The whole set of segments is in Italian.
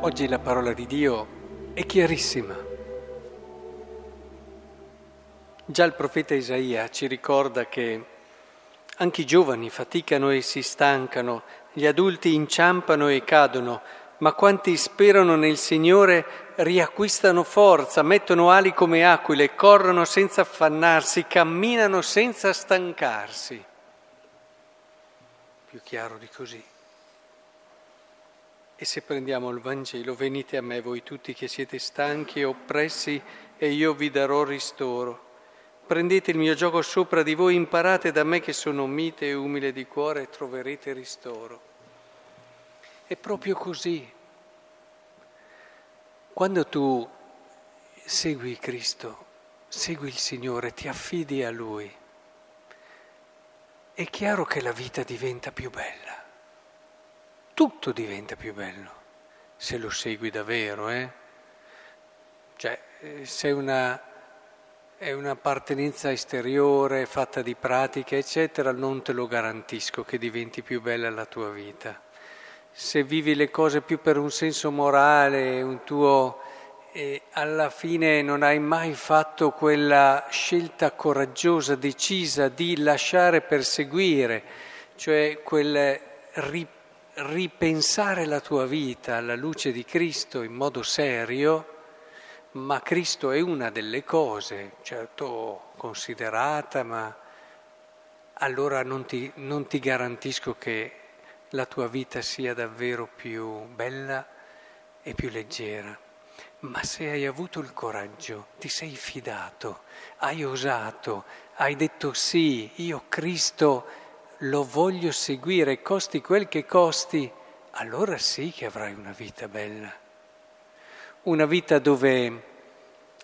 Oggi la parola di Dio è chiarissima. Già il profeta Isaia ci ricorda che anche i giovani faticano e si stancano, gli adulti inciampano e cadono, ma quanti sperano nel Signore riacquistano forza, mettono ali come aquile, corrono senza affannarsi, camminano senza stancarsi. Più chiaro di così. E se prendiamo il Vangelo, venite a me voi tutti che siete stanchi e oppressi e io vi darò ristoro. Prendete il mio gioco sopra di voi, imparate da me che sono mite e umile di cuore e troverete ristoro. È proprio così. Quando tu segui Cristo, segui il Signore, ti affidi a Lui, è chiaro che la vita diventa più bella tutto diventa più bello, se lo segui davvero, eh? Cioè, eh, se una, è un'appartenenza esteriore fatta di pratiche, eccetera, non te lo garantisco che diventi più bella la tua vita. Se vivi le cose più per un senso morale, un tuo... E alla fine non hai mai fatto quella scelta coraggiosa, decisa di lasciare perseguire, cioè quel ripetere ripensare la tua vita alla luce di Cristo in modo serio, ma Cristo è una delle cose, certo considerata, ma allora non ti, non ti garantisco che la tua vita sia davvero più bella e più leggera. Ma se hai avuto il coraggio, ti sei fidato, hai osato, hai detto sì, io Cristo lo voglio seguire, costi quel che costi, allora sì che avrai una vita bella. Una vita dove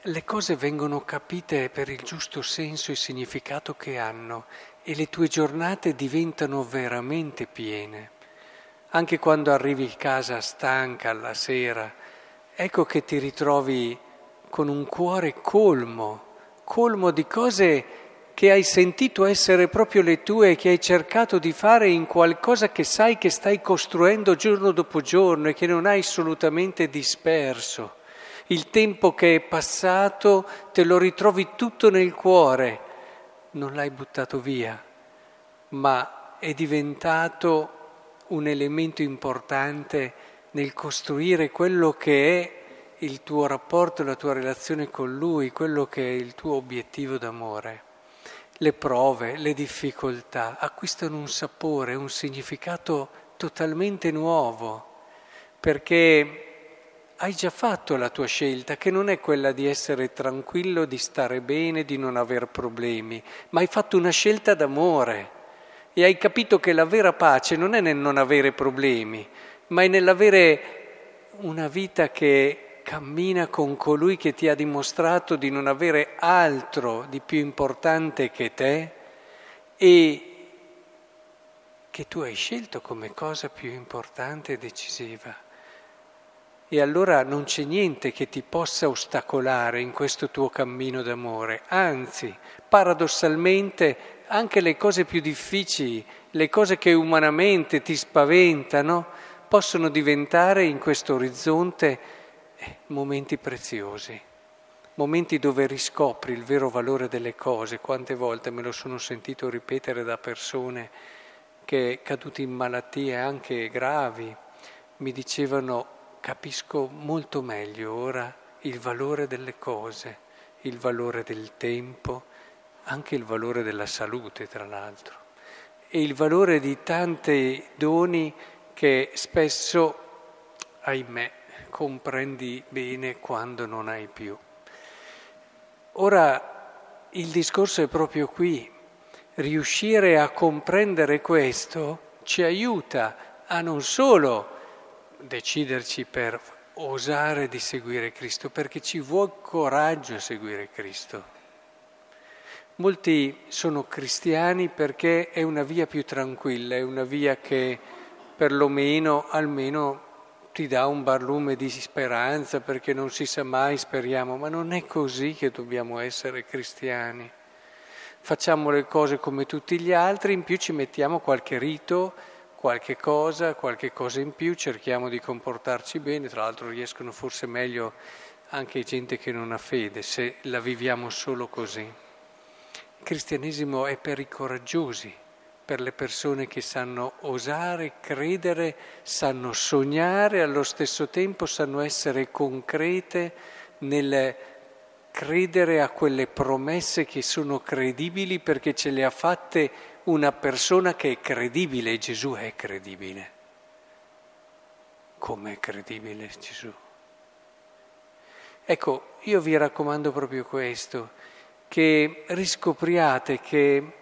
le cose vengono capite per il giusto senso e significato che hanno e le tue giornate diventano veramente piene. Anche quando arrivi a casa stanca alla sera, ecco che ti ritrovi con un cuore colmo, colmo di cose che hai sentito essere proprio le tue e che hai cercato di fare in qualcosa che sai che stai costruendo giorno dopo giorno e che non hai assolutamente disperso. Il tempo che è passato te lo ritrovi tutto nel cuore, non l'hai buttato via, ma è diventato un elemento importante nel costruire quello che è il tuo rapporto, la tua relazione con Lui, quello che è il tuo obiettivo d'amore le prove, le difficoltà acquistano un sapore, un significato totalmente nuovo, perché hai già fatto la tua scelta, che non è quella di essere tranquillo, di stare bene, di non aver problemi, ma hai fatto una scelta d'amore e hai capito che la vera pace non è nel non avere problemi, ma è nell'avere una vita che cammina con colui che ti ha dimostrato di non avere altro di più importante che te e che tu hai scelto come cosa più importante e decisiva. E allora non c'è niente che ti possa ostacolare in questo tuo cammino d'amore, anzi, paradossalmente, anche le cose più difficili, le cose che umanamente ti spaventano, possono diventare in questo orizzonte momenti preziosi, momenti dove riscopri il vero valore delle cose. Quante volte me lo sono sentito ripetere da persone che caduti in malattie anche gravi mi dicevano capisco molto meglio ora il valore delle cose, il valore del tempo, anche il valore della salute, tra l'altro, e il valore di tanti doni che spesso, ahimè, comprendi bene quando non hai più. Ora il discorso è proprio qui. Riuscire a comprendere questo ci aiuta a non solo deciderci per osare di seguire Cristo, perché ci vuole coraggio a seguire Cristo. Molti sono cristiani perché è una via più tranquilla, è una via che perlomeno, almeno ti dà un barlume di speranza perché non si sa mai, speriamo, ma non è così che dobbiamo essere cristiani. Facciamo le cose come tutti gli altri, in più ci mettiamo qualche rito, qualche cosa, qualche cosa in più, cerchiamo di comportarci bene, tra l'altro riescono forse meglio anche gente che non ha fede, se la viviamo solo così. Il cristianesimo è per i coraggiosi, per le persone che sanno osare, credere, sanno sognare, allo stesso tempo sanno essere concrete nel credere a quelle promesse che sono credibili perché ce le ha fatte una persona che è credibile Gesù è credibile. Come è credibile Gesù? Ecco, io vi raccomando proprio questo, che riscopriate che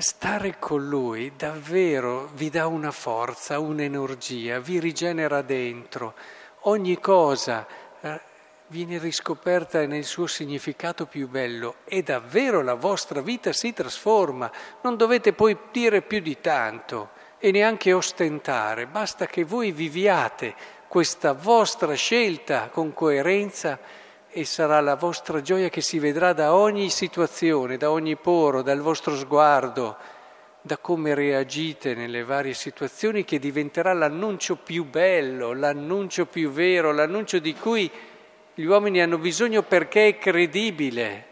stare con Lui davvero vi dà una forza, un'energia, vi rigenera dentro. Ogni cosa eh, viene riscoperta nel suo significato più bello e davvero la vostra vita si trasforma. Non dovete poi dire più di tanto e neanche ostentare, basta che voi viviate questa vostra scelta con coerenza e sarà la vostra gioia che si vedrà da ogni situazione, da ogni poro, dal vostro sguardo, da come reagite nelle varie situazioni che diventerà l'annuncio più bello, l'annuncio più vero, l'annuncio di cui gli uomini hanno bisogno perché è credibile.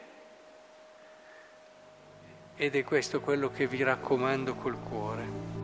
Ed è questo quello che vi raccomando col cuore.